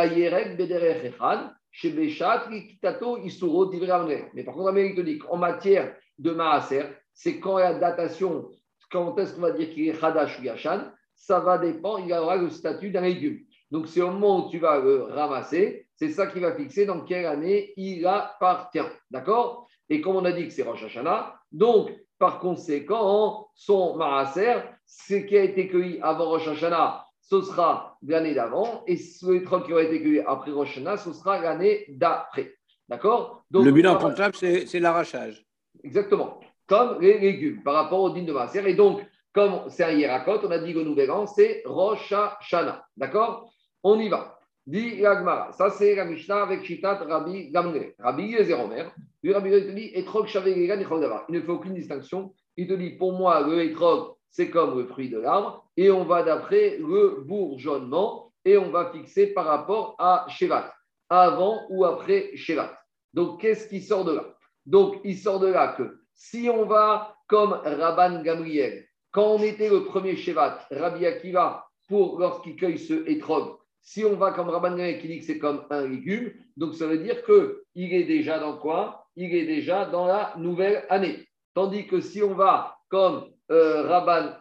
[SPEAKER 1] par contre, Amérique te dit matière de Maaser, c'est quand la datation, quand est-ce qu'on va dire qu'il est Hadash ou Yashan, ça va dépendre, il y aura le statut d'un légume. Donc, c'est au moment où tu vas le ramasser, c'est ça qui va fixer dans quelle année il appartient. D'accord? Et comme on a dit que c'est Rosh Hashanah, donc, par conséquent, son maaser, ce qui a été cueilli avant Rosh Hashanah, ce sera l'année d'avant, et ce qui aura été cueilli après Rosh Hashanah, ce sera l'année d'après. D'accord?
[SPEAKER 2] Le bilan comptable, c'est l'arrachage.
[SPEAKER 1] Exactement. Comme les légumes par rapport au dîme de maaser. Et donc, comme c'est un hiérakot, on a dit que le nouvel an, c'est Rosh Hashanah. D'accord? On y va. Dit l'Agmara. Ça, c'est la Mishnah avec Shitat Rabbi Gamre. Rabbi Yezer Omer. Rabbi Yezer dit Etrog Il ne fait aucune distinction. Il te dit Pour moi, le Etrog, c'est comme le fruit de l'arbre. Et on va d'après le bourgeonnement. Et on va fixer par rapport à Shevat. Avant ou après Shevat. Donc, qu'est-ce qui sort de là? Donc, il sort de là que si on va comme Rabban Gamriel, quand on était le premier Shevat, Rabbi Akiva, pour lorsqu'il cueille ce étrog, si on va comme Rabban qui dit que c'est comme un légume, donc ça veut dire qu'il est déjà dans quoi? Il est déjà dans la nouvelle année. Tandis que si on va comme euh, Rabban,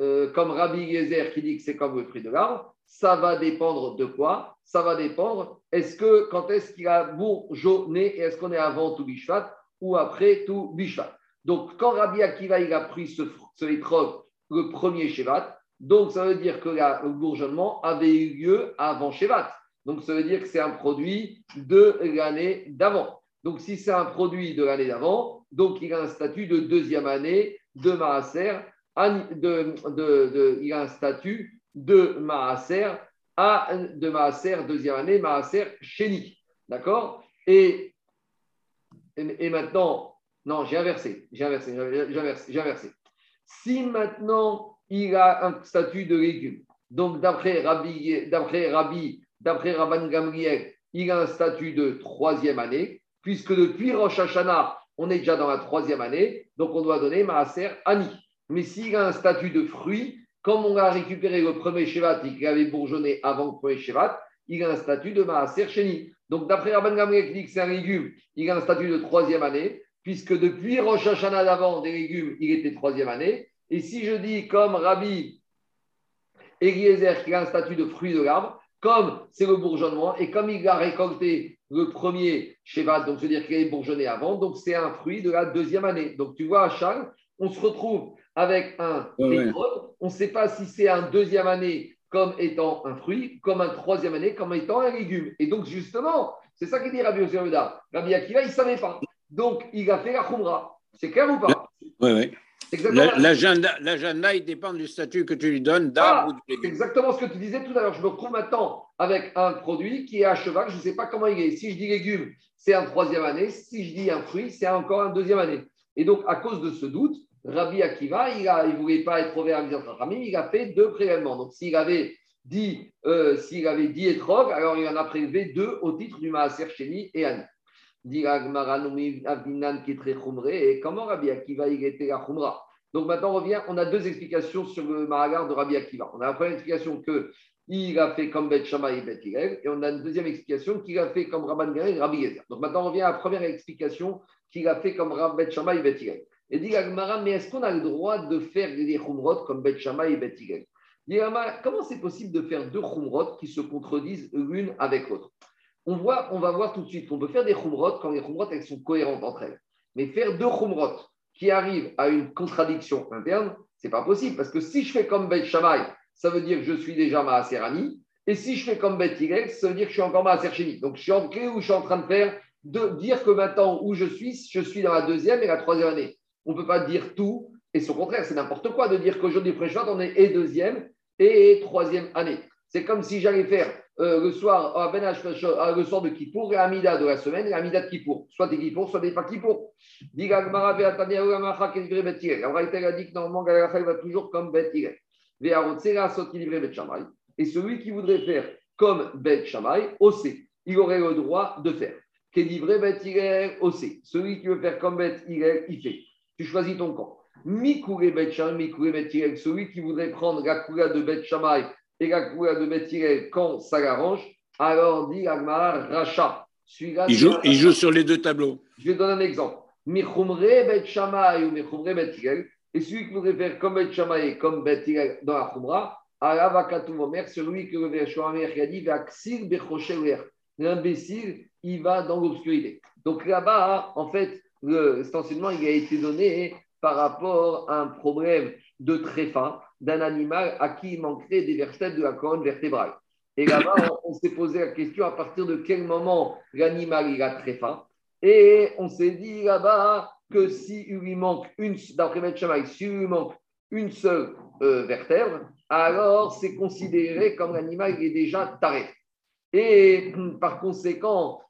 [SPEAKER 1] euh, comme Rabbi Yezer qui dit que c'est comme le fruit de l'arbre, ça va dépendre de quoi? Ça va dépendre, est-ce que quand est-ce qu'il a bourgeonné et est-ce qu'on est avant tout Bishvat ou après tout Bishvat? Donc, quand Rabbi Akiva il a pris ce, ce le premier Shevat, donc ça veut dire que le bourgeonnement avait eu lieu avant Shevat. Donc, ça veut dire que c'est un produit de l'année d'avant. Donc, si c'est un produit de l'année d'avant, donc il a un statut de deuxième année de Maaser, de, il a un statut de Maaser à de deuxième année, Maaser Chéni. D'accord? Et, et maintenant, non, j'ai inversé. J'ai inversé. J'ai inversé, Si maintenant il a un statut de légume, donc d'après Rabbi, d'après Rabbi, d'après Rabban Gamriel, il a un statut de troisième année, puisque depuis Rosh Hashanah, on est déjà dans la troisième année, donc on doit donner Maaser Ani. Mais s'il a un statut de fruit, comme on a récupéré le premier Shevat et qu'il avait bourgeonné avant le premier Shevat, il a un statut de Maaser Sheni. Donc d'après Rabban Gamriel qui dit que c'est un légume, il a un statut de troisième année puisque depuis Rosh Hashanah d'avant, des légumes, il était troisième année. Et si je dis comme Rabbi Eliezer qui a un statut de fruit de l'arbre, comme c'est le bourgeonnement, et comme il a récolté le premier Shevat, donc je veux dire qu'il a bourgeonné avant, donc c'est un fruit de la deuxième année. Donc tu vois, Charles, on se retrouve avec un on ne sait pas si c'est un deuxième année comme étant un fruit, comme un troisième année comme étant un légume. Et donc justement, c'est ça qu'il dit Rabbi Yoséoda. Rabbi Akiva, il ne savait pas. Donc, il a fait la Khumra. C'est clair ou pas?
[SPEAKER 2] Oui, oui. L'agenda, il dépend du statut que tu lui donnes d'arbre
[SPEAKER 1] ou de Exactement ce que tu disais tout à l'heure. Je me retrouve maintenant avec un produit qui est à cheval, je ne sais pas comment il est. Si je dis légumes, c'est un troisième année. Si je dis un fruit, c'est encore un deuxième année. Et donc, à cause de ce doute, Rabbi Akiva, il ne voulait pas être ouvert à il a fait deux prélèvements. Donc, s'il avait dit, euh, s'il avait dit étrog, alors il en a prélevé deux au titre du Maaser Sheni et Anne. Et comment Rabbi Akiva il était Khumra? Donc maintenant on revient, on a deux explications sur le Mahagar de Rabbi Akiva. On a la première explication que il a fait comme Bet Shammai et Bet et on a une deuxième explication qu'il a fait comme Rabban Gare et Rabbi Yezer. Donc maintenant on revient à la première explication qu'il a fait comme Bet Shammai et Bet Et dit mais est-ce qu'on a le droit de faire des Khumrot comme Bet Shammai et Bet Comment c'est possible de faire deux Khumrot qui se contredisent l'une avec l'autre? On, voit, on va voir tout de suite qu'on peut faire des khumrot quand les khumrot elles sont cohérentes entre elles. Mais faire deux khumrot qui arrivent à une contradiction interne, c'est pas possible. Parce que si je fais comme Bet Shammai, ça veut dire que je suis déjà Maaserani. Et si je fais comme Bet Y, ça veut dire que je suis encore Maaser Sheni. Donc je suis en clé où je suis en train de faire, de dire que maintenant où je suis, je suis dans la deuxième et la troisième année. On ne peut pas dire tout. Et au contraire, c'est n'importe quoi de dire qu'aujourd'hui, Préchot, on est et deuxième et troisième année. C'est comme si j'allais faire euh, le soir, à ben euh, le soir de Kippour et Amida de la semaine et Amida de Kippour. Soit des Kippour, soit des pas Kippour. La a dit que normalement, Galachal va toujours comme Bet Et celui qui voudrait faire comme Bet Shamay, il aurait le droit de faire. livré Bet aussi. Celui qui veut faire comme Bet il fait. Tu choisis ton camp. Mikouré Bet Shamay, Bet Celui qui voudrait prendre la coula de Bet et la de Bethirel quand ça l'arrange, alors dit Agmar Racha.
[SPEAKER 2] Il joue, il joue sur les deux tableaux.
[SPEAKER 1] Je vais donner un exemple. Michumre Bet ou Michumre Bet et celui qui voudrait faire comme Bet Shamay comme Bet dans la Khumra, Aravakatou Omer, celui que le qui a dit Vaxil Bechoshel L'imbécile, il va dans l'obscurité. Donc là-bas, en fait, le, cet enseignement, il a été donné par rapport à un problème de tréfa d'un animal à qui il manquerait des vertèbres de la colonne vertébrale. Et là-bas, on, s'est posé la question à partir de quel moment l'animal il a tréfa. Et on s'est dit là-bas que s'il lui manque une, d'après s'il lui manque une seule euh, vertèbre, alors c'est considéré comme l'animal est déjà taré. Et par conséquent,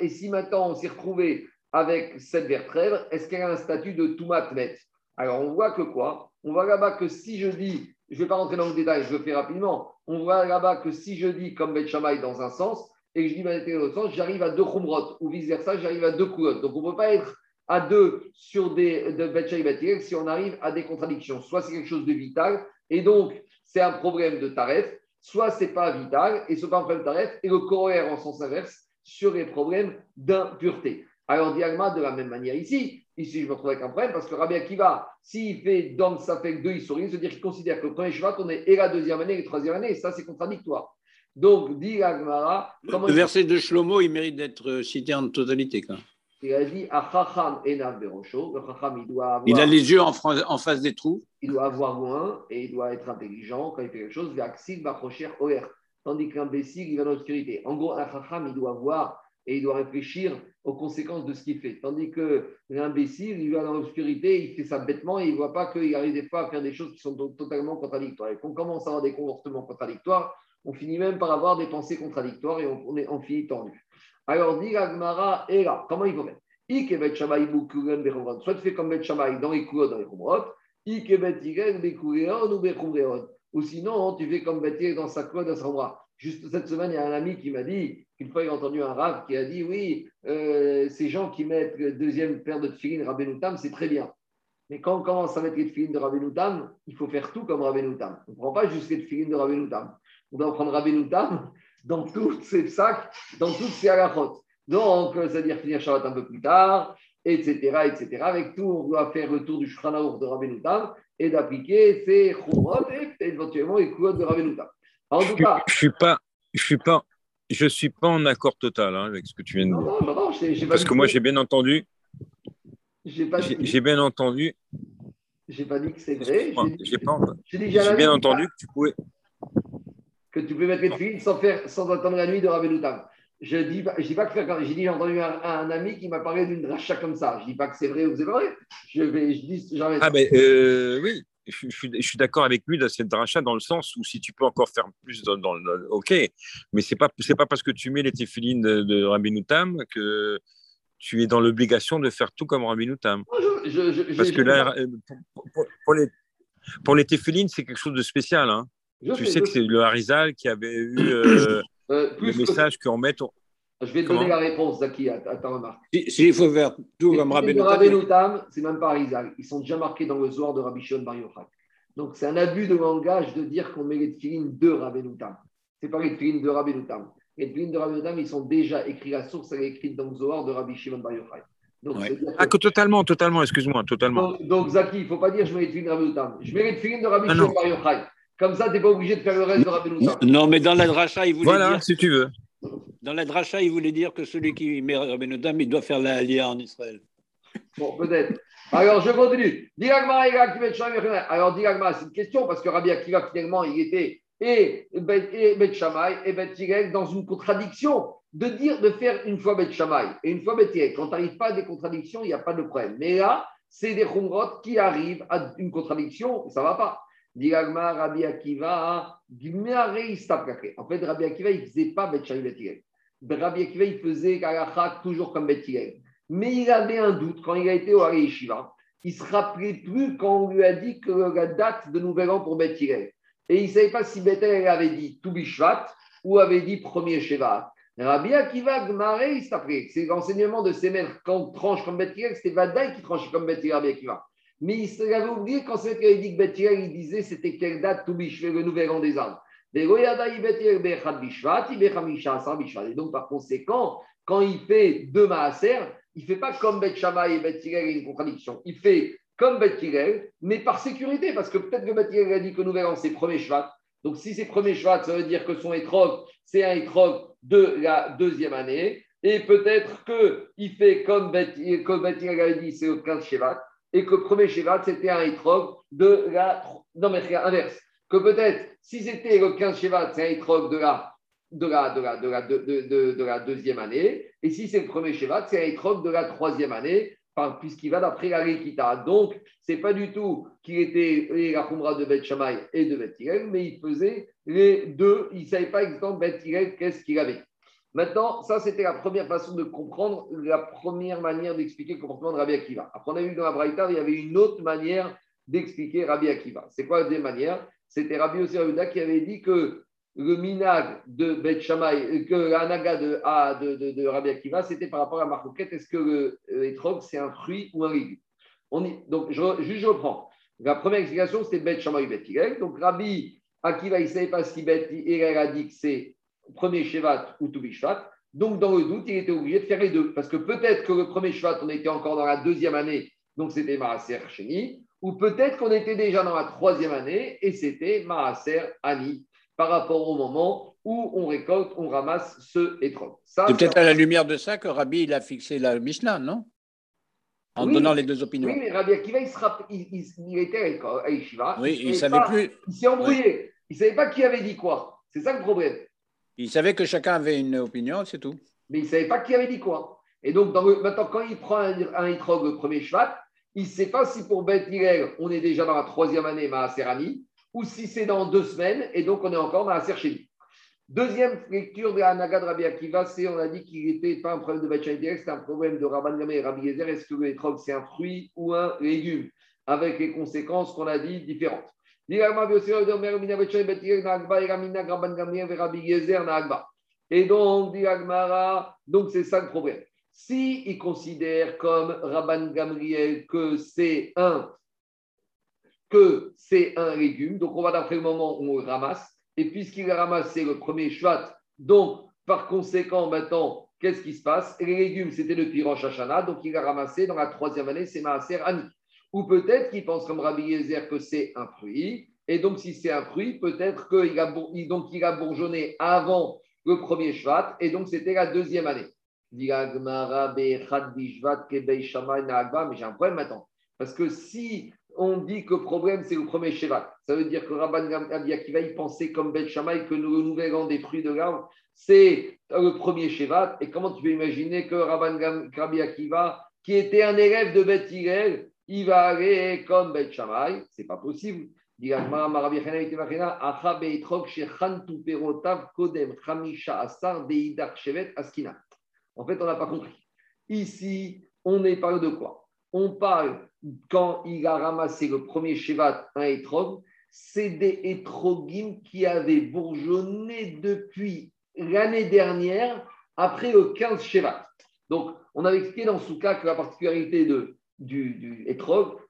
[SPEAKER 1] et si maintenant on s'est retrouvé avec cette vertèbre, est-ce qu'elle a un statut de Toumatmet? Alors on voit que quoi? On voit là-bas que si je dis, je ne vais pas rentrer dans le détail, je le fais rapidement, on voit là-bas que si je dis comme Bet dans un sens, et que je dis dans l'autre sens, j'arrive à deux Khumrot, ou vice-versa, j'arrive à deux Koulot. Donc on ne peut pas être à deux sur des de Bet si on arrive à des contradictions. Soit c'est quelque chose de vital, et donc c'est un problème de taref, soit c'est pas vital, et ce pas un problème de taref, et le corollaire en sens inverse sur les problèmes d'impureté. Alors, Diagma, de la même manière ici, ici je me retrouve avec un problème parce que Rabbi Akiva, s'il fait dans ça fait deux sourit, c'est-à-dire qu'il considère que le premier cheval, on est et la deuxième année et la troisième année, et ça c'est contradictoire. Donc, dit
[SPEAKER 2] Le verset de Shlomo, il mérite d'être euh, cité en totalité. Quand
[SPEAKER 1] il a dit Achacham Enav Berosho. Le Chacham, il doit avoir.
[SPEAKER 2] Il a les yeux en, en, face des trous.
[SPEAKER 1] Il doit avoir loin et il doit être intelligent quand il fait quelque chose. Vaxil Bachocher Oer. Tandis qu'un l'imbécile, il va dans l'obscurité. En gros, un Chacham, il doit voir et il doit réfléchir aux conséquences de ce qu'il fait. Tandis que l'imbécile, il va dans l'obscurité, il fait ça bêtement et il ne voit pas qu'il arrive des fois à faire des choses qui sont totalement contradictoires. Et quand on commence à avoir des comportements contradictoires, on finit même par avoir des pensées contradictoires et on, est, on finit tendu. Alors, dit Agmara, et là, comment il faut faire? Soit tu fais comme Bet dans les couleurs, dans les Khumrot, ou sinon, tu fais comme Bet dans sa couleur, dans sa bras. Juste cette semaine, il y a un ami qui m'a dit qu'une fois, il a entendu un rave qui a dit Oui, euh, ces gens qui mettent deuxième paire de tefilin Rabbenoutam, c'est très bien. Mais quand on commence à mettre les tefilin de Rabbenoutam, il faut faire tout comme Rabbenoutam. On ne prend pas juste les tefilin de Rabbenoutam. On doit prendre Rabbenoutam dans tous ces sacs, dans toutes ces halachot. Donc, c'est-à-dire finir Shabbat un peu plus tard, etc., etc. Avec tout, on doit faire le tour du Shulchan de Rabbenoutam et d'appliquer ces chumrot et éventuellement les coulottes de Rabbenoutam.
[SPEAKER 3] En tout cas, je suis pas, je suis pas, je suis pas en accord total hein, avec ce que tu viens de dire. Non, non, non, Parce que moi, j'ai bien entendu. J'ai bien entendu.
[SPEAKER 1] J'ai pas dit que c'est vrai.
[SPEAKER 3] J'ai bien entendu que tu pouvais.
[SPEAKER 1] Que tu pouvais mettre les filles sans, faire, sans attendre la nuit de Rabbenoutam. Je dis, je dis pas que j'ai dit, j'ai entendu un, ami qui m'a parlé d'une rachat comme ça. Je dis pas que c'est vrai ou c'est pas vrai. Je vais, je dis,
[SPEAKER 3] Ah ben euh, oui, je, je, suis d'accord avec lui dans cette rachat dans le sens où si tu peux encore faire plus dans, dans le, ok, mais c'est pas c'est pas parce que tu mets les téphilines de, de Rabbi que tu es dans l'obligation de faire tout comme Rabbi Noutam. Parce que là, euh, pour, les pour les c'est quelque chose de spécial. Hein. Tu sais, que c'est le Harizal qui avait eu euh, euh, le message qu'on met.
[SPEAKER 1] Je vais te donner la réponse, Zaki, à, ta remarque.
[SPEAKER 2] S'il faut faire tout comme Rabbi
[SPEAKER 1] Noutam. c'est même pas Harizal. Ils sont déjà marqués dans le Zohar de Rabbi Shimon Bar Yochai. Donc, c'est un abus de langage de dire qu'on met les tefilines de Rabbi Noutam. Ce n'est pas les tefilines de Rabbi Noutam. Les tefilines de Rabbi Noutam, ils sont déjà écrits. La source, elle est écrite dans le Zohar de Rabbi Shimon Bar Yochai.
[SPEAKER 3] Donc, ah, que totalement, totalement, excuse-moi, totalement.
[SPEAKER 1] Donc, Zaki, il ne faut pas dire je mets les tefilines de Rabbi Noutam. Je mets les tefilines de Rabbi ah, Shimon Bar Yochai. Comme ça, tu n'es pas obligé de faire le reste de Rabbi Noutam.
[SPEAKER 2] Non, mais dans la dracha, il voulait
[SPEAKER 3] voilà, dire. si tu veux.
[SPEAKER 2] Dans la dracha, il voulait dire que celui qui met Rabbi Noutam, il doit faire la Aliyah en Israël.
[SPEAKER 1] Bon, peut-être. Alors, je continue. Alors, Diragma, c'est une question parce que Rabbi Akiva, finalement, il était et Bet Shammai et Bet dans une contradiction de dire de faire une fois Bet Shammai et une fois Bet Quand tu n'arrives pas à des contradictions, il n'y a pas de problème. Mais là, c'est des Khumrot qui arrivent à une contradiction, ça ne va pas. Diragma, Rabbi Akiva, En fait, Rabbi Akiva, il ne faisait pas Bet Shammai Bet Rabbi Akiva, il faisait toujours comme Bet mais il avait un doute quand il a été au Haré Yeshiva. Il ne se rappelait plus quand on lui a dit que la date de Nouvel An pour Beth Et il ne savait pas si Beth avait dit Toubishvat ou avait dit premier Shevat. Rabbi Akiva Gmare, il s'appelait. C'est l'enseignement de ses maîtres. Quand on tranche comme Beth c'était Vadaï qui tranchait comme Beth Rabbi Akiva. Mais il avait oublié quand c'est avait dit que Beth il disait c'était quelle date Toubishvat, le Nouvel An des arbres. Et donc, par conséquent, quand il fait deux maaser, il ne fait pas comme Bet Shammai et Bet Hillel, une contradiction. Il fait comme Bet mais par sécurité, parce que peut-être que Bet a dit que Nouvel An, c'est premier Shvat. Donc, si c'est premier Shvat, ça veut dire que son étrog, c'est un étrog de la deuxième année. Et peut-être qu'il fait comme Bet, comme a dit, c'est le 15 Shvat. Et que premier Shvat, c'était un étrog de la. Non, mais inverse. Que peut-être, si c'était le 15 Shvat, c'est un étrog de la de la, de la, de la, de, de, la deuxième année. Et si c'est le premier Shevat, c'est un étroc de la troisième année. puisqu'il va d'après la Lekita. Donc, ce n'est pas du tout qu'il était la Khumra de Bet Shammai et de Bet mais il faisait les deux. Il ne savait pas exactement Bet qu'est-ce qu'il avait. Maintenant, ça, c'était la première façon de comprendre, la première manière d'expliquer le comportement de Rabbi Akiva. Après, on a vu dans la Braïta, il y avait une autre manière d'expliquer Rabbi Akiva. C'est quoi la deuxième manière? C'était Rabbi Osir qui avait dit que le minag de Bet Shammai, que l'anaga de, de, de, de, Rabbi Akiva, c'était par rapport à Marcoquette, est-ce que l'étrog, c'est un fruit ou un légume? On Donc, je, reprends. La première explication, c'était Bet Shammai Bet Donc, Rabbi Akiva, il ne savait pas si Bet Hillel a dit que c'est premier Shevat ou Toubishvat. Donc, dans le doute, il était obligé de faire les deux. Parce que peut-être que le premier Shevat, on était encore dans la deuxième année, donc c'était Maaser Sheni. Ou peut-être qu'on était déjà dans la troisième année et c'était Maaser Ani par rapport au moment où on récolte, on ramasse ce étron.
[SPEAKER 2] C'est peut-être à la lumière de ça que Rabbi il a fixé la Mishnah, non? En donnant les deux opinions.
[SPEAKER 1] Oui, mais Rabbi Akiva, il, il, était à Yeshiva.
[SPEAKER 2] Oui, il ne savait plus.
[SPEAKER 1] Il s'est embrouillé. Il ne savait pas qui avait dit quoi. C'est ça le problème.
[SPEAKER 2] Il savait que chacun avait une opinion, c'est tout.
[SPEAKER 1] Mais il ne savait pas qui avait dit quoi. Et donc, dans le, maintenant, quand il prend un, un le premier cheval, il ne sait pas si pour Beth on est déjà dans la troisième année Maaserani, ou si c'est dans deux semaines, et donc on est encore dans la. Deuxième lecture de la Naga de Rabbi Akiva, c'est on a dit qu'il n'était pas un problème de Bachan c'est un problème de Rabban Gamé et Rabbi Gezer. Est-ce que le l'étrog, c'est un fruit ou un légume? Avec les conséquences qu'on a dit différentes. Et donc, donc c'est ça le problème. Si il considère comme Rabban Gamriel que c'est un que c'est un légume. Donc, on va d'après le moment où on le ramasse. Et puisqu'il a ramassé le premier chouat, donc, par conséquent, maintenant, qu'est-ce qui se passe? Les légumes, c'était le Rosh Hashanah, donc il a ramassé dans la troisième année, c'est Maaser Ani. Ou peut-être qu'il pense comme Rabbi Yezer que c'est un fruit. Et donc, si c'est un fruit, peut-être qu'il a, il a bourgeonné avant le premier Shvat, et donc c'était la deuxième année. Mais j'ai un problème maintenant. Parce que si on dit que le problème, c'est le premier Shevat. Ça veut dire que Rabban Akiva, il pensait comme Bet Shammai que le nouvel des fruits de l'arbre, c'est le premier Shevat. Et comment tu peux imaginer que Rabban Rabbi Akiva, qui était un élève de Bet Hillel, il va aller comme Bet Shammai? C'est pas possible. En fait, on n'a pas compris. Ici, on est parlé de quoi? On parle quand il a ramassé le premier Shevat, un étrog, c'est des étrogim qui avaient bourgeonné depuis l'année dernière, après le 15 Shevat. Donc, on avait expliqué dans ce cas que la particularité du, du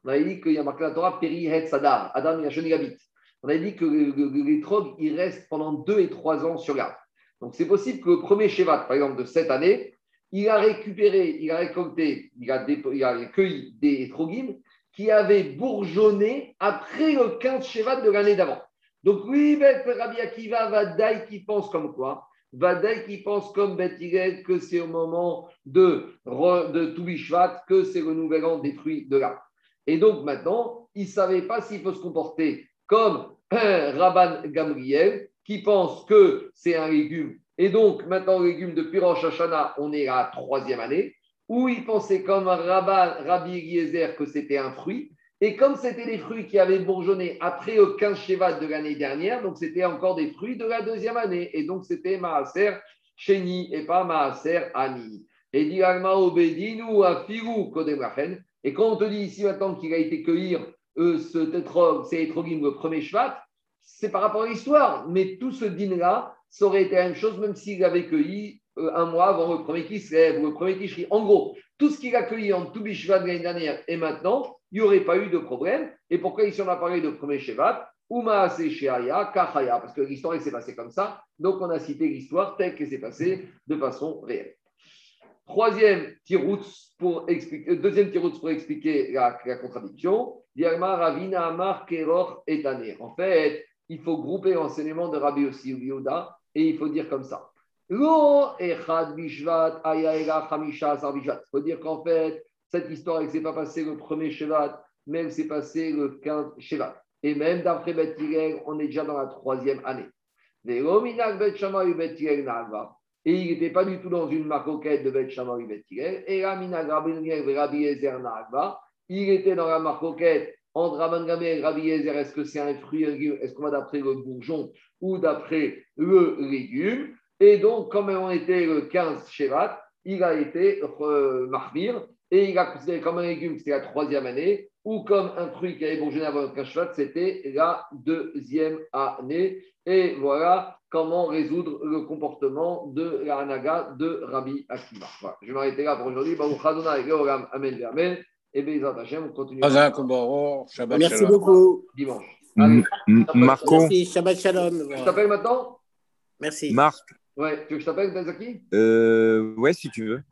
[SPEAKER 1] on avait dit qu'il y a marqué la Torah Peri Het Sadar, Adam Yashonigabit. On avait dit que l'étrog, il reste pendant deux et trois ans sur l'arbre. Donc, c'est possible que le premier Shevat, par exemple, de cette année, il a récupéré, il a récolté, il a, il a cueilli des trogim qui avaient bourgeonné après le 15 Shevat de l'année d'avant. Donc, oui, Rabbi Akiva, Vadaï qui pense comme quoi? Vadaï qui pense comme Bet que c'est au moment de, de Toubishvat, que c'est le nouvel des fruits de l'arbre. Et donc maintenant, il ne savait pas s'il faut se comporter comme Rabban Gamriel qui pense que c'est un légume et donc, maintenant, le légume de Pirosh Hashanah, on est à la troisième année, où il pensait comme Rabbi Eliezer que c'était un fruit. Et comme c'était des fruits qui avaient bourgeonné après le 15 Shevat de l'année dernière, donc c'était encore des fruits de la deuxième année. Et donc, c'était Maaser Sheni et pas Maaser Ani. Et dit Obedinu Afiru Kodem Et quand on te dit ici maintenant qu'il a été cueillir euh, ce tétrog, c'est le premier Shvat, c'est par rapport à l'histoire. Mais tout ce din-là, ça aurait été la même chose, même s'il avait cueilli euh, un mois avant le premier Kislev ou le premier Tishri. En gros, tout ce qu'il a cueilli en Toubishvat l'année dernière et maintenant, il n'y aurait pas eu de problème. Et pourquoi ici on a parlé de premier Shevat Uma parce que l'histoire s'est passée comme ça. Donc on a cité l'histoire telle qu'elle s'est passée de façon réelle. Troisième pour expliquer, euh, deuxième pour expliquer la, la contradiction. Ravina Amar Keror En fait, il faut grouper l'enseignement de Rabbi Yossi Yoda et il faut dire comme ça. Il faut dire qu'en fait, cette histoire, elle ne s'est pas passée le premier Shevat, mais elle s'est passée le 15 Shevat. Et même d'après Bet on est déjà dans la troisième année. et il n'était pas du tout dans une marcoquette de Bet Shammai Bet Et là, il était dans la marcoquette entre Rabban et Rabbi Yezer. Est-ce que c'est un fruit, est-ce qu'on va d'après le bourgeon ou d'après le légume? Et donc, comme on était le 15 Shevat, il a été euh, et il a considéré comme un légume, c'était la troisième année, ou comme un fruit qui avait bourgeonné avant le Kashvat, c'était la deuxième année. Et voilà comment résoudre le comportement de la Hanaga de Rabbi Akiva. Je vais m'arrêter là pour aujourd'hui. Amen, Amen. Et Bezat Hashem, on continue.
[SPEAKER 4] Merci beaucoup.
[SPEAKER 1] Dimanche.
[SPEAKER 3] Allez, Marco.
[SPEAKER 4] Merci, Shabbat Shalom.
[SPEAKER 1] Je t'appelle maintenant?
[SPEAKER 4] Merci.
[SPEAKER 3] Marc.
[SPEAKER 1] Ouais, tu veux que je t'appelle, Bezaki
[SPEAKER 3] euh, Ouais, si tu veux.